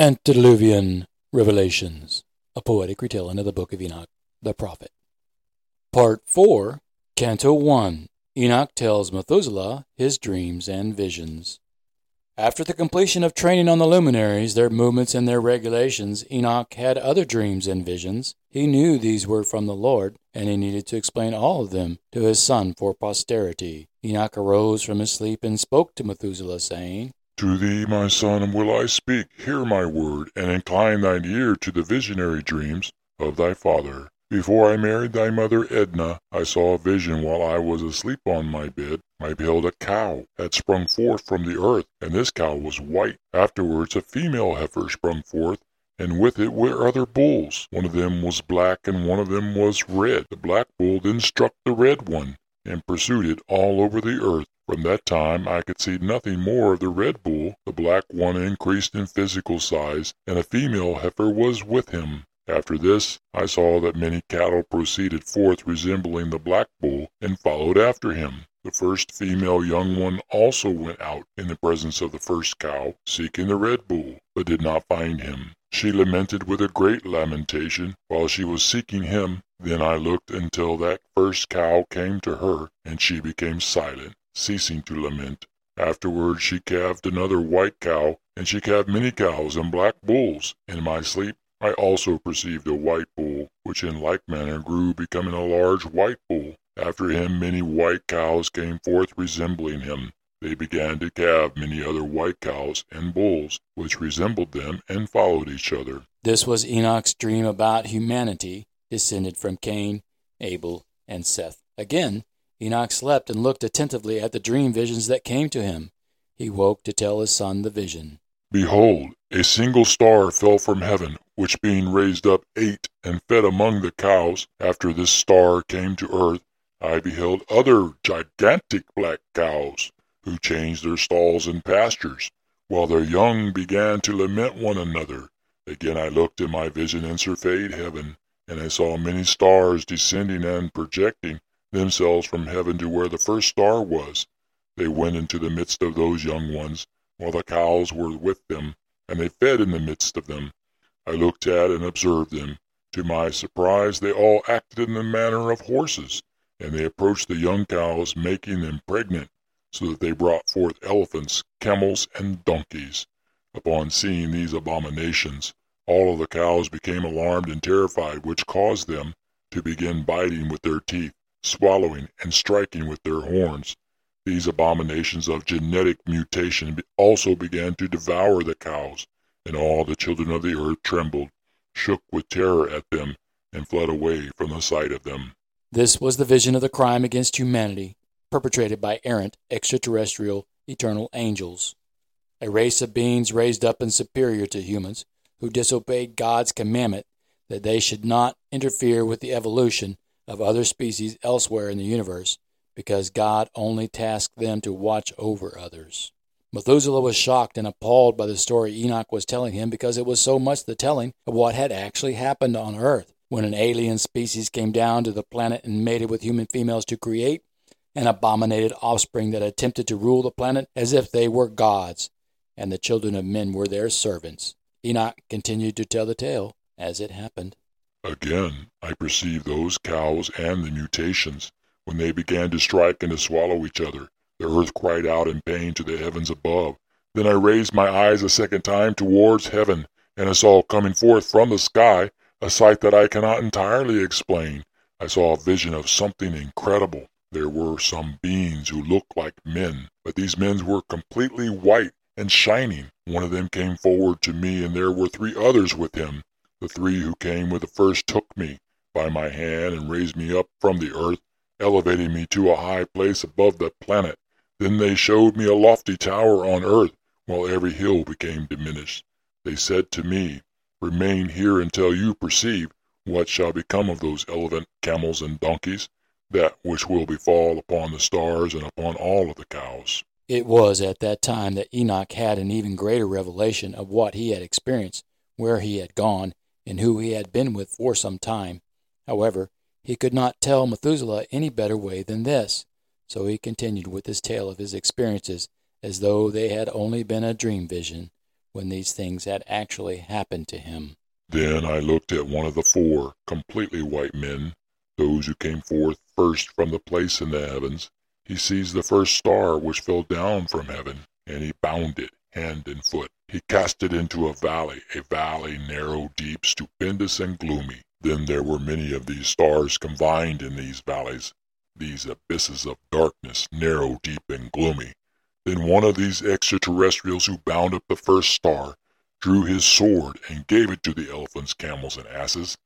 Antediluvian Revelations, a poetic retelling of the Book of Enoch, the prophet. Part 4, Canto 1. Enoch tells Methuselah his dreams and visions. After the completion of training on the luminaries, their movements and their regulations, Enoch had other dreams and visions. He knew these were from the Lord, and he needed to explain all of them to his son for posterity. Enoch arose from his sleep and spoke to Methuselah, saying, To thee, my son, will I speak. Hear my word, and incline thine ear to the visionary dreams of thy father. Before I married thy mother Edna, I saw a vision while I was asleep on my bed. I beheld a cow had sprung forth from the earth, and this cow was white. Afterwards a female heifer sprung forth, and with it were other bulls. One of them was black, and one of them was red. The black bull then struck the red one, and pursued it all over the earth. From that time I could see nothing more of the red bull. The black one increased in physical size, and a female heifer was with him. After this I saw that many cattle proceeded forth resembling the black bull, and followed after him. The first female young one also went out in the presence of the first cow, seeking the red bull, but did not find him. She lamented with a great lamentation while she was seeking him. Then I looked until that first cow came to her, and she became silent, ceasing to lament. Afterwards she calved another white cow, and she calved many cows and black bulls. In my sleep I also perceived a white bull, which in like manner grew, becoming a large white bull. After him many white cows came forth resembling him. They began to calve many other white cows and bulls, which resembled them and followed each other. This was Enoch's dream about humanity, descended from Cain, Abel, and Seth. Again, Enoch slept and looked attentively at the dream visions that came to him. He woke to tell his son the vision. Behold, a single star fell from heaven, which being raised up ate and fed among the cows. After this star came to earth, I beheld other gigantic black cows, who changed their stalls and pastures, while their young began to lament one another. Again I looked in my vision and surveyed heaven, and I saw many stars descending and projecting themselves from heaven to where the first star was. They went into the midst of those young ones, while the cows were with them, and they fed in the midst of them. I looked at and observed them. To my surprise, they all acted in the manner of horses, and they approached the young cows, making them pregnant, so that they brought forth elephants, camels, and donkeys. Upon seeing these abominations, all of the cows became alarmed and terrified, which caused them to begin biting with their teeth, swallowing, and striking with their horns. These abominations of genetic mutation also began to devour the cows, and all the children of the earth trembled, shook with terror at them, and fled away from the sight of them. This was the vision of the crime against humanity perpetrated by errant, extraterrestrial, eternal angels. A race of beings raised up and superior to humans, who disobeyed God's commandment that they should not interfere with the evolution of other species elsewhere in the universe because God only tasked them to watch over others. Methuselah was shocked and appalled by the story Enoch was telling him because it was so much the telling of what had actually happened on Earth when an alien species came down to the planet and mated with human females to create an abominated offspring that attempted to rule the planet as if they were gods, and the children of men were their servants. Enoch continued to tell the tale as it happened. Again, I perceived those cows and the mutations when they began to strike and to swallow each other, the earth cried out in pain to the heavens above. Then I raised my eyes a second time towards heaven, and I saw coming forth from the sky a sight that I cannot entirely explain. I saw a vision of something incredible. There were some beings who looked like men, but these men were completely white and shining. One of them came forward to me, and there were three others with him. The three who came with the first took me by my hand and raised me up from the earth elevating me to a high place above the planet. Then they showed me a lofty tower on earth, while every hill became diminished. They said to me, Remain here until you perceive what shall become of those elephant, camels, and donkeys, that which will befall upon the stars and upon all of the cows. It was at that time that Enoch had an even greater revelation of what he had experienced, where he had gone, and who he had been with for some time. However, he could not tell Methuselah any better way than this, so he continued with his tale of his experiences as though they had only been a dream vision. when these things had actually happened to him. Then I looked at one of the four completely white men, those who came forth first from the place in the heavens. He seized the first star which fell down from heaven, and he bound it hand and foot. He cast it into a valley, a valley narrow, deep, stupendous, and gloomy. Then there were many of these stars combined in these valleys, these abysses of darkness, narrow, deep, and gloomy. Then one of these extraterrestrials who bound up the first star drew his sword and gave it to the elephants, camels, and asses.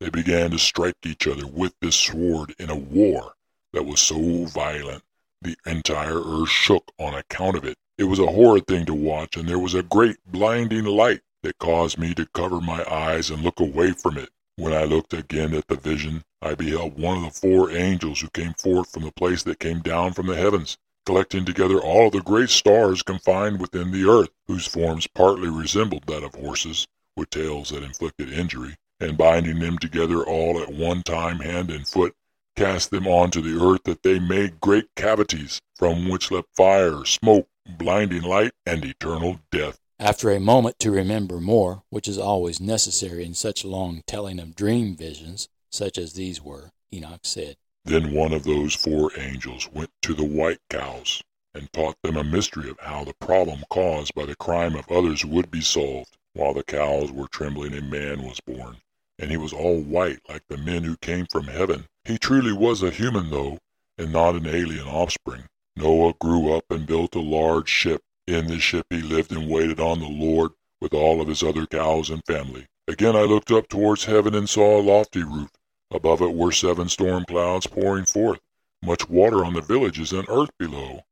They began to strike each other with this sword in a war that was so violent the entire earth shook on account of it. It was a horrid thing to watch, and there was a great blinding light that caused me to cover my eyes and look away from it. When I looked again at the vision, I beheld one of the four angels who came forth from the place that came down from the heavens collecting together all the great stars confined within the earth, whose forms partly resembled that of horses, with tails that inflicted injury, and binding them together all at one time hand and foot, cast them on to the earth that they made great cavities, from which leapt fire, smoke, blinding light, and eternal death. After a moment to remember more, which is always necessary in such long telling of dream visions, such as these were, Enoch said, then one of those four angels went to the white cows and taught them a mystery of how the problem caused by the crime of others would be solved. While the cows were trembling, a man was born, and he was all white like the men who came from heaven. He truly was a human, though, and not an alien offspring. Noah grew up and built a large ship. In this ship he lived and waited on the Lord with all of his other cows and family. Again I looked up towards heaven and saw a lofty roof Above it were seven storm clouds pouring forth, much water on the villages and earth below.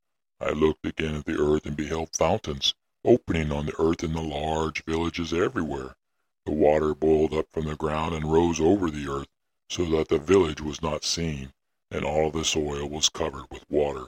I looked again at the earth and beheld fountains opening on the earth in the large villages everywhere. The water boiled up from the ground and rose over the earth, so that the village was not seen, and all the soil was covered with water.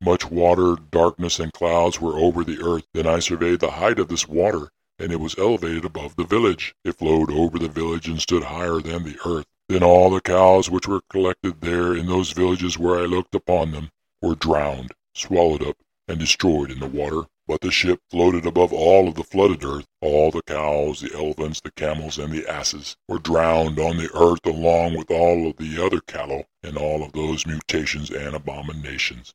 Much water, darkness, and clouds were over the earth. Then I surveyed the height of this water, and it was elevated above the village. It flowed over the village and stood higher than the earth. Then all the cows which were collected there in those villages where I looked upon them were drowned, swallowed up, and destroyed in the water. But the ship floated above all of the flooded earth. All the cows, the elephants, the camels, and the asses were drowned on the earth along with all of the other cattle and all of those mutations and abominations.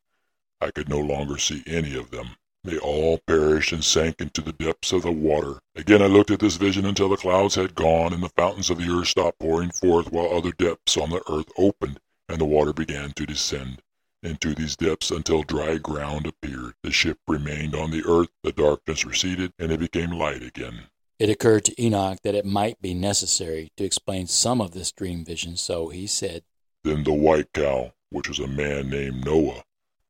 I could no longer see any of them. They all perished and sank into the depths of the water. Again I looked at this vision until the clouds had gone and the fountains of the earth stopped pouring forth while other depths on the earth opened and the water began to descend into these depths until dry ground appeared. The ship remained on the earth, the darkness receded, and it became light again. It occurred to Enoch that it might be necessary to explain some of this dream vision, so he said, Then the white cow, which was a man named Noah,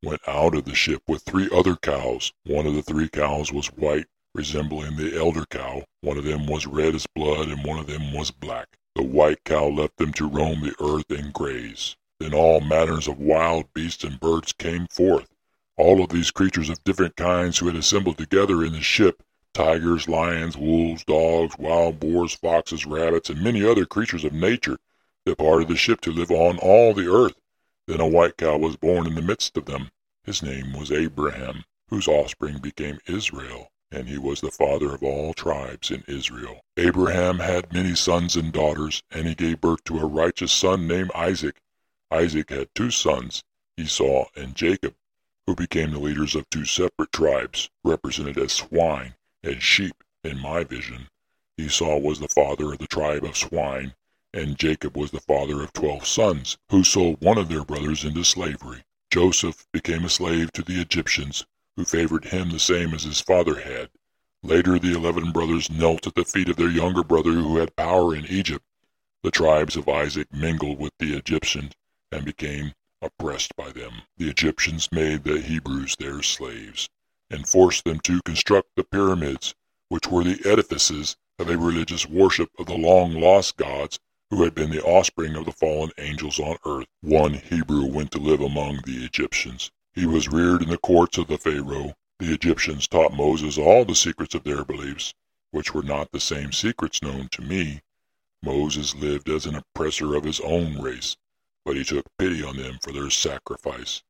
went out of the ship with three other cows. One of the three cows was white, resembling the elder cow. One of them was red as blood, and one of them was black. The white cow left them to roam the earth and graze. Then all manners of wild beasts and birds came forth. All of these creatures of different kinds who had assembled together in the ship tigers, lions, wolves, dogs, wild boars, foxes, rabbits, and many other creatures of nature departed the ship to live on all the earth. Then a white cow was born in the midst of them. His name was Abraham, whose offspring became Israel, and he was the father of all tribes in Israel. Abraham had many sons and daughters, and he gave birth to a righteous son named Isaac. Isaac had two sons, Esau and Jacob, who became the leaders of two separate tribes, represented as swine and sheep in my vision. Esau was the father of the tribe of swine, and Jacob was the father of twelve sons, who sold one of their brothers into slavery. Joseph became a slave to the Egyptians, who favored him the same as his father had. Later the eleven brothers knelt at the feet of their younger brother who had power in Egypt. The tribes of Isaac mingled with the Egyptians and became oppressed by them. The Egyptians made the Hebrews their slaves, and forced them to construct the pyramids, which were the edifices of a religious worship of the long lost gods who had been the offspring of the fallen angels on earth. One Hebrew went to live among the Egyptians. He was reared in the courts of the Pharaoh. The Egyptians taught Moses all the secrets of their beliefs, which were not the same secrets known to me. Moses lived as an oppressor of his own race, but he took pity on them for their sacrifice.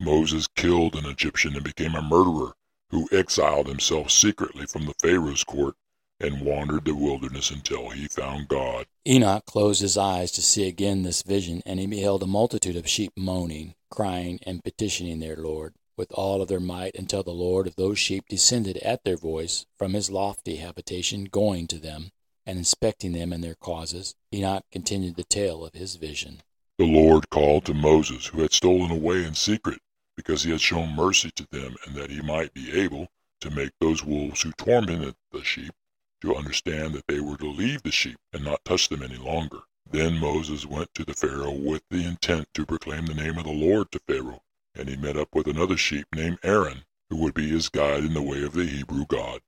Moses killed an Egyptian and became a murderer, who exiled himself secretly from the Pharaoh's court and wandered the wilderness until he found God. Enoch closed his eyes to see again this vision, and he beheld a multitude of sheep moaning, crying, and petitioning their Lord with all of their might until the Lord of those sheep descended at their voice from his lofty habitation, going to them and inspecting them and their causes. Enoch continued the tale of his vision. The Lord called to Moses, who had stolen away in secret, because he had shown mercy to them, and that he might be able to make those wolves who tormented the sheep to understand that they were to leave the sheep and not touch them any longer. Then Moses went to the Pharaoh with the intent to proclaim the name of the Lord to Pharaoh, and he met up with another sheep named Aaron, who would be his guide in the way of the Hebrew God.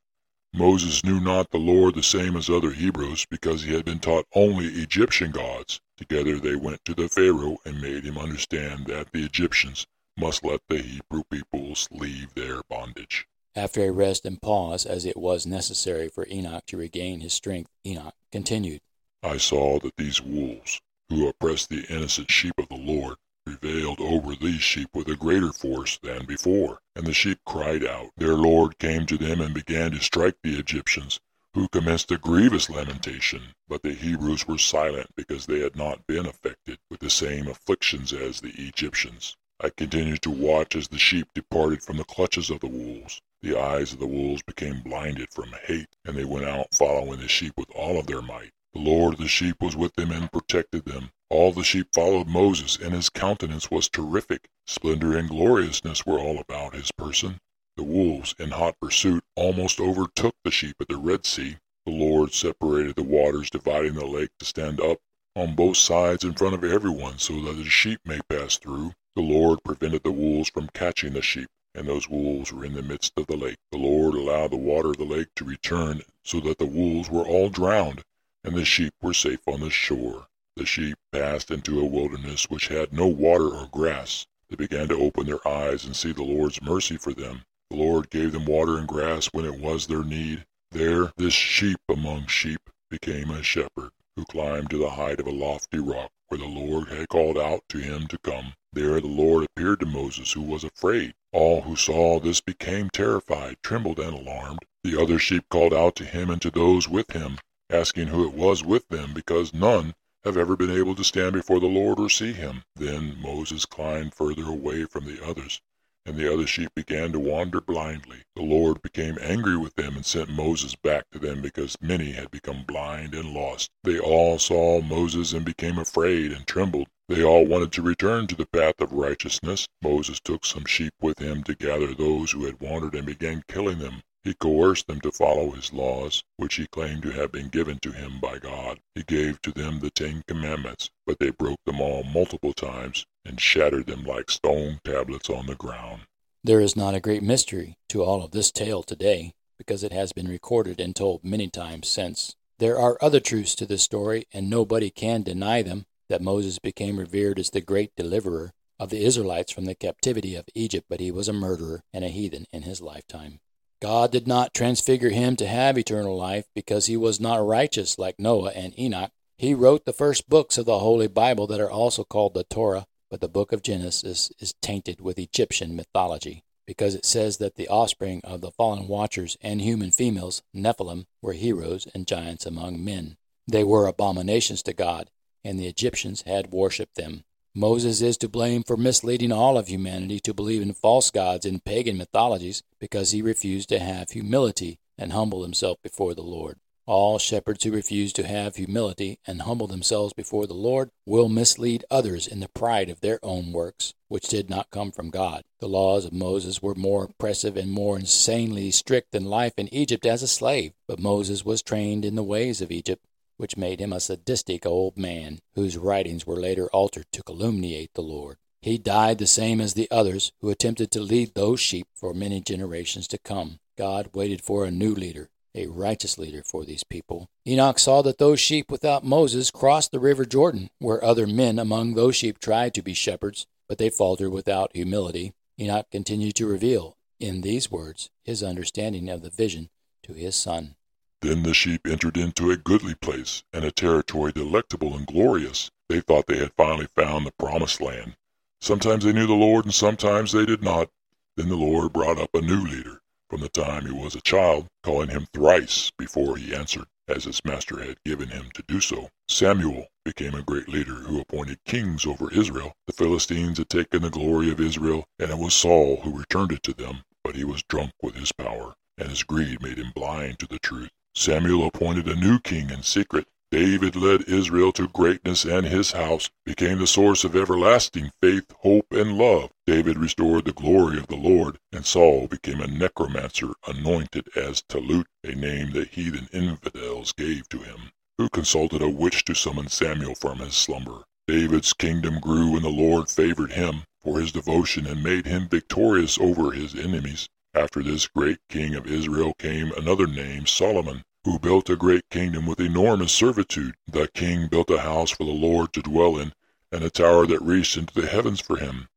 Moses knew not the Lord the same as other Hebrews, because he had been taught only Egyptian gods. Together they went to the Pharaoh and made him understand that the Egyptians must let the Hebrew peoples leave their bondage. After a rest and pause, as it was necessary for Enoch to regain his strength, Enoch continued, I saw that these wolves, who oppressed the innocent sheep of the Lord, prevailed over these sheep with a greater force than before. And the sheep cried out. Their Lord came to them and began to strike the Egyptians, who commenced a grievous lamentation. But the Hebrews were silent because they had not been affected with the same afflictions as the Egyptians. I continued to watch as the sheep departed from the clutches of the wolves. The eyes of the wolves became blinded from hate, and they went out following the sheep with all of their might. The Lord of the sheep was with them and protected them. All the sheep followed Moses, and his countenance was terrific. Splendor and gloriousness were all about his person. The wolves, in hot pursuit, almost overtook the sheep at the Red Sea. The Lord separated the waters, dividing the lake to stand up on both sides in front of everyone, so that the sheep may pass through. The Lord prevented the wolves from catching the sheep and those wolves were in the midst of the lake. The Lord allowed the water of the lake to return, so that the wolves were all drowned, and the sheep were safe on the shore. The sheep passed into a wilderness which had no water or grass. They began to open their eyes and see the Lord's mercy for them. The Lord gave them water and grass when it was their need. There, this sheep among sheep became a shepherd, who climbed to the height of a lofty rock, where the Lord had called out to him to come. There the Lord appeared to Moses, who was afraid. All who saw this became terrified, trembled, and alarmed. The other sheep called out to him and to those with him, asking who it was with them, because none have ever been able to stand before the Lord or see him. Then Moses climbed further away from the others, and the other sheep began to wander blindly. The Lord became angry with them and sent Moses back to them because many had become blind and lost. They all saw Moses and became afraid and trembled. They all wanted to return to the path of righteousness. Moses took some sheep with him to gather those who had wandered and began killing them. He coerced them to follow his laws, which he claimed to have been given to him by God. He gave to them the Ten Commandments, but they broke them all multiple times and shattered them like stone tablets on the ground. There is not a great mystery to all of this tale today, because it has been recorded and told many times since. There are other truths to this story, and nobody can deny them that Moses became revered as the great deliverer of the Israelites from the captivity of Egypt, but he was a murderer and a heathen in his lifetime. God did not transfigure him to have eternal life because he was not righteous like Noah and Enoch. He wrote the first books of the Holy Bible that are also called the Torah, but the book of Genesis is tainted with Egyptian mythology because it says that the offspring of the fallen watchers and human females, Nephilim, were heroes and giants among men. They were abominations to God, and the Egyptians had worshipped them. Moses is to blame for misleading all of humanity to believe in false gods and pagan mythologies because he refused to have humility and humble himself before the Lord. All shepherds who refuse to have humility and humble themselves before the Lord will mislead others in the pride of their own works, which did not come from God. The laws of Moses were more oppressive and more insanely strict than life in Egypt as a slave, but Moses was trained in the ways of Egypt which made him a sadistic old man, whose writings were later altered to calumniate the Lord. He died the same as the others who attempted to lead those sheep for many generations to come. God waited for a new leader, a righteous leader for these people. Enoch saw that those sheep without Moses crossed the river Jordan, where other men among those sheep tried to be shepherds, but they faltered without humility. Enoch continued to reveal, in these words, his understanding of the vision to his son. Then the sheep entered into a goodly place, and a territory delectable and glorious. They thought they had finally found the promised land. Sometimes they knew the Lord, and sometimes they did not. Then the Lord brought up a new leader, from the time he was a child, calling him thrice before he answered, as his master had given him to do so. Samuel became a great leader who appointed kings over Israel. The Philistines had taken the glory of Israel, and it was Saul who returned it to them, but he was drunk with his power, and his greed made him blind to the truth. Samuel appointed a new king in secret, David led Israel to greatness, and his house became the source of everlasting faith, hope, and love. David restored the glory of the Lord, and Saul became a necromancer, anointed as Talut, a name the heathen infidels gave to him, who consulted a witch to summon Samuel from his slumber. David's kingdom grew, and the Lord favored him for his devotion and made him victorious over his enemies. After this great king of Israel came another named Solomon who built a great kingdom with enormous servitude. The king built a house for the Lord to dwell in, and a tower that reached into the heavens for him.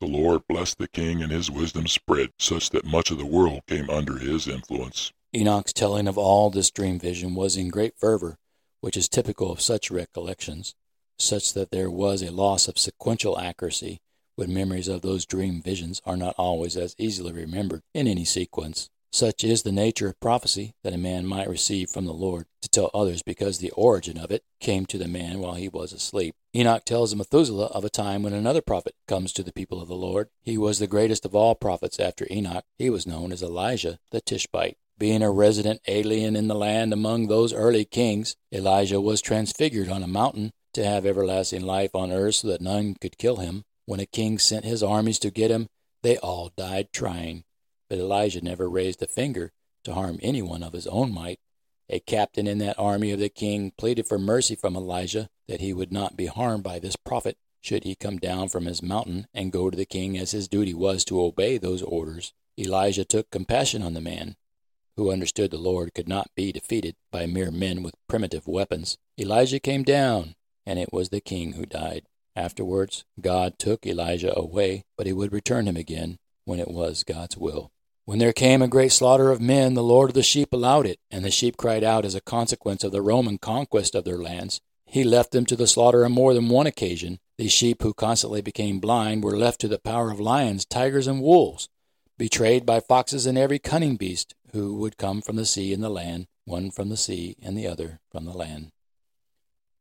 The Lord blessed the king, and his wisdom spread, such that much of the world came under his influence. Enoch's telling of all this dream vision was in great fervor, which is typical of such recollections, such that there was a loss of sequential accuracy when memories of those dream visions are not always as easily remembered in any sequence. Such is the nature of prophecy that a man might receive from the Lord to tell others because the origin of it came to the man while he was asleep. Enoch tells Methuselah of a time when another prophet comes to the people of the Lord. He was the greatest of all prophets after Enoch. He was known as Elijah the Tishbite. Being a resident alien in the land among those early kings, Elijah was transfigured on a mountain to have everlasting life on earth so that none could kill him. When a king sent his armies to get him, they all died trying. But Elijah never raised a finger to harm anyone of his own might. A captain in that army of the king pleaded for mercy from Elijah that he would not be harmed by this prophet should he come down from his mountain and go to the king as his duty was to obey those orders. Elijah took compassion on the man, who understood the Lord could not be defeated by mere men with primitive weapons. Elijah came down, and it was the king who died. Afterwards, God took Elijah away, but he would return him again when it was God's will. When there came a great slaughter of men, the Lord of the sheep allowed it, and the sheep cried out as a consequence of the Roman conquest of their lands. He left them to the slaughter on more than one occasion. These sheep, who constantly became blind, were left to the power of lions, tigers, and wolves, betrayed by foxes and every cunning beast who would come from the sea and the land, one from the sea and the other from the land.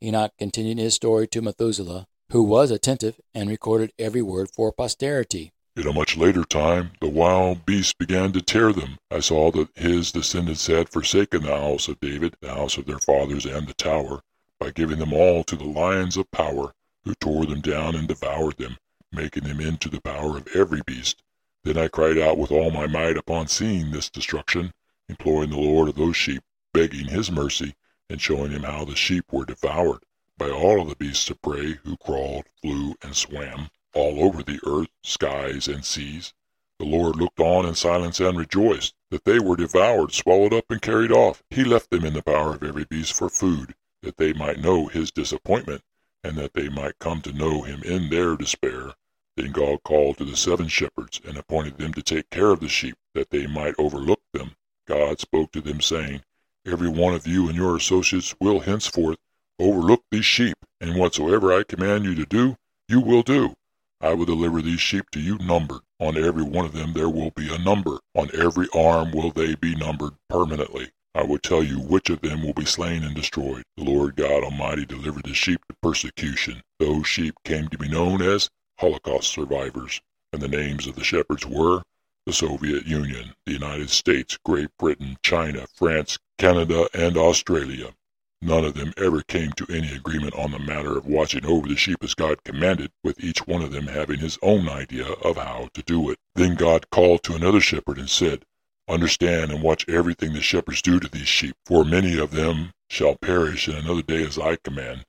Enoch continued his story to Methuselah, who was attentive and recorded every word for posterity. In a much later time, the wild beasts began to tear them. I saw that his descendants had forsaken the house of David, the house of their fathers, and the tower, by giving them all to the lions of power, who tore them down and devoured them, making them into the power of every beast. Then I cried out with all my might upon seeing this destruction, imploring the Lord of those sheep, begging his mercy, and showing him how the sheep were devoured by all of the beasts of prey who crawled, flew, and swam all over the earth, skies, and seas. The Lord looked on in silence and rejoiced that they were devoured, swallowed up, and carried off. He left them in the power of every beast for food, that they might know his disappointment, and that they might come to know him in their despair. Then God called to the seven shepherds, and appointed them to take care of the sheep, that they might overlook them. God spoke to them, saying, Every one of you and your associates will henceforth overlook these sheep, and whatsoever I command you to do, you will do. I will deliver these sheep to you numbered. On every one of them there will be a number. On every arm will they be numbered permanently. I will tell you which of them will be slain and destroyed. The Lord God Almighty delivered the sheep to persecution. Those sheep came to be known as Holocaust survivors, and the names of the shepherds were the Soviet Union, the United States, Great Britain, China, France, Canada, and Australia. None of them ever came to any agreement on the matter of watching over the sheep as God commanded, with each one of them having his own idea of how to do it. Then God called to another shepherd and said, Understand and watch everything the shepherds do to these sheep, for many of them shall perish in another day as I command.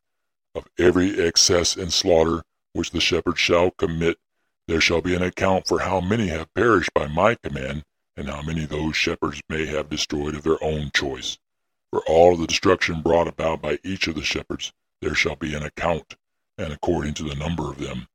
Of every excess and slaughter which the shepherds shall commit, there shall be an account for how many have perished by my command, and how many those shepherds may have destroyed of their own choice. For all the destruction brought about by each of the shepherds there shall be an account, and according to the number of them.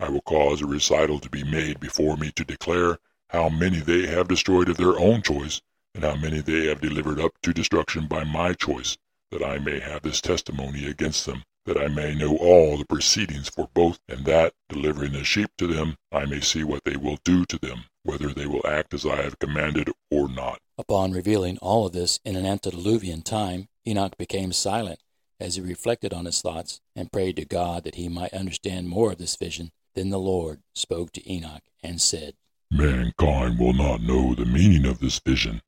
I will cause a recital to be made before me to declare how many they have destroyed of their own choice, and how many they have delivered up to destruction by my choice, that I may have this testimony against them, that I may know all the proceedings for both, and that, delivering the sheep to them, I may see what they will do to them. Whether they will act as I have commanded or not. Upon revealing all of this in an antediluvian time, Enoch became silent as he reflected on his thoughts and prayed to God that he might understand more of this vision. Then the Lord spoke to Enoch and said, Mankind will not know the meaning of this vision.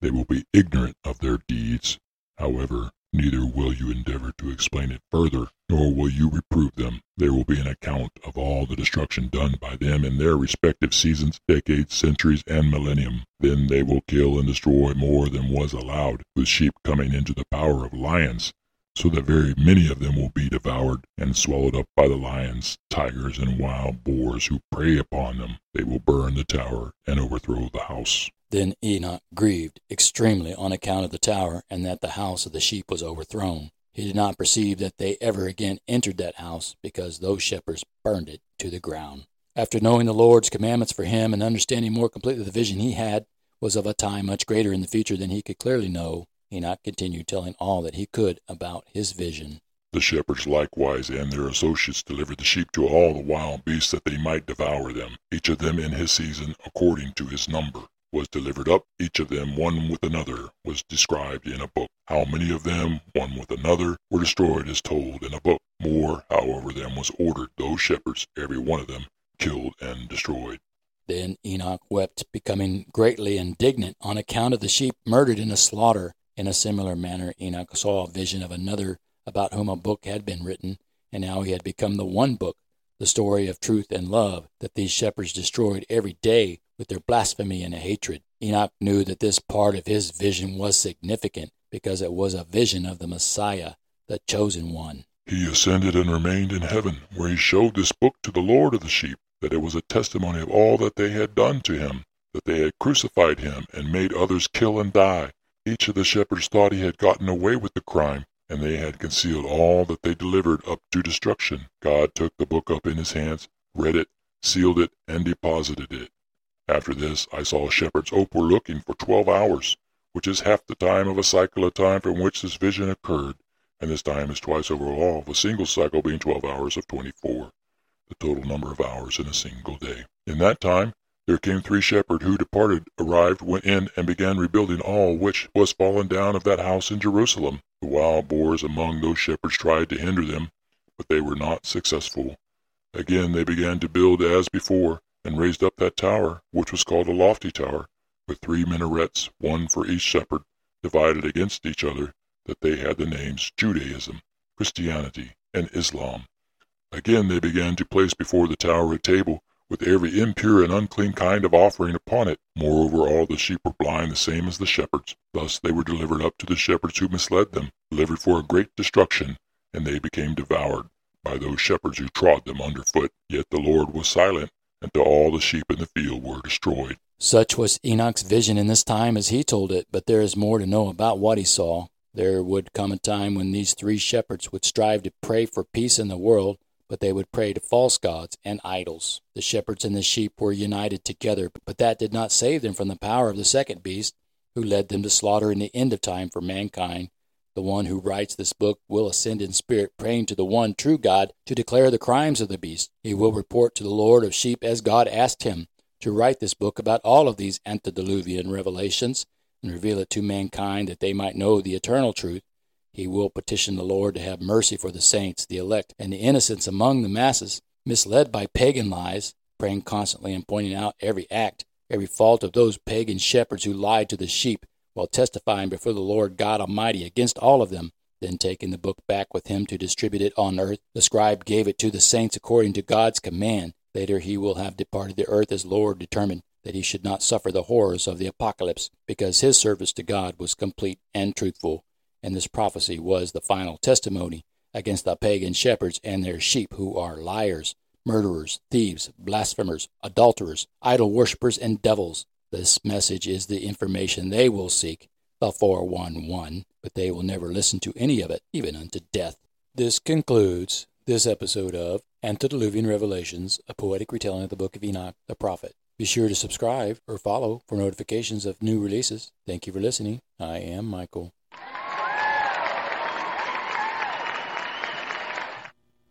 They will be ignorant of their deeds. However, neither will you endeavor to explain it further, nor will you reprove them. There will be an account of all the destruction done by them in their respective seasons, decades, centuries, and millennium. Then they will kill and destroy more than was allowed, with sheep coming into the power of lions, so that very many of them will be devoured and swallowed up by the lions, tigers, and wild boars who prey upon them. They will burn the tower and overthrow the house. Then Enoch grieved extremely on account of the tower and that the house of the sheep was overthrown. He did not perceive that they ever again entered that house because those shepherds burned it to the ground. After knowing the Lord's commandments for him and understanding more completely the vision he had was of a time much greater in the future than he could clearly know, Enoch continued telling all that he could about his vision. The shepherds likewise and their associates delivered the sheep to all the wild beasts that they might devour them, each of them in his season according to his number was delivered up, each of them one with another was described in a book. How many of them, one with another, were destroyed is told in a book. More, however, them was ordered, those shepherds, every one of them, killed and destroyed. Then Enoch wept, becoming greatly indignant on account of the sheep murdered in a slaughter. In a similar manner, Enoch saw a vision of another about whom a book had been written, and how he had become the one book, the story of truth and love, that these shepherds destroyed every day with their blasphemy and hatred. Enoch knew that this part of his vision was significant because it was a vision of the Messiah, the chosen one. He ascended and remained in heaven, where he showed this book to the Lord of the sheep, that it was a testimony of all that they had done to him, that they had crucified him and made others kill and die. Each of the shepherds thought he had gotten away with the crime, and they had concealed all that they delivered up to destruction. God took the book up in his hands, read it, sealed it, and deposited it. After this I saw shepherds overlooking for twelve hours, which is half the time of a cycle of time from which this vision occurred, and this time is twice over all, the single cycle being twelve hours of twenty-four, the total number of hours in a single day. In that time there came three shepherds who departed, arrived, went in, and began rebuilding all which was fallen down of that house in Jerusalem. The wild boars among those shepherds tried to hinder them, but they were not successful. Again they began to build as before, and raised up that tower, which was called a lofty tower, with three minarets, one for each shepherd, divided against each other, that they had the names Judaism, Christianity, and Islam. Again they began to place before the tower a table, with every impure and unclean kind of offering upon it. Moreover, all the sheep were blind the same as the shepherds. Thus they were delivered up to the shepherds who misled them, delivered for a great destruction, and they became devoured by those shepherds who trod them under foot. Yet the Lord was silent, until all the sheep in the field were destroyed. Such was Enoch's vision in this time as he told it, but there is more to know about what he saw. There would come a time when these three shepherds would strive to pray for peace in the world, but they would pray to false gods and idols. The shepherds and the sheep were united together, but that did not save them from the power of the second beast, who led them to slaughter in the end of time for mankind. The one who writes this book will ascend in spirit, praying to the one true God to declare the crimes of the beast. He will report to the Lord of sheep as God asked him to write this book about all of these antediluvian revelations and reveal it to mankind that they might know the eternal truth. He will petition the Lord to have mercy for the saints, the elect, and the innocents among the masses, misled by pagan lies, praying constantly and pointing out every act, every fault of those pagan shepherds who lied to the sheep while testifying before the Lord God Almighty against all of them. Then taking the book back with him to distribute it on earth, the scribe gave it to the saints according to God's command. Later he will have departed the earth as Lord determined that he should not suffer the horrors of the apocalypse, because his service to God was complete and truthful, and this prophecy was the final testimony against the pagan shepherds and their sheep who are liars, murderers, thieves, blasphemers, adulterers, idol worshippers, and devils. This message is the information they will seek, the 411, but they will never listen to any of it, even unto death. This concludes this episode of Antediluvian Revelations, a poetic retelling of the book of Enoch the prophet. Be sure to subscribe or follow for notifications of new releases. Thank you for listening. I am Michael.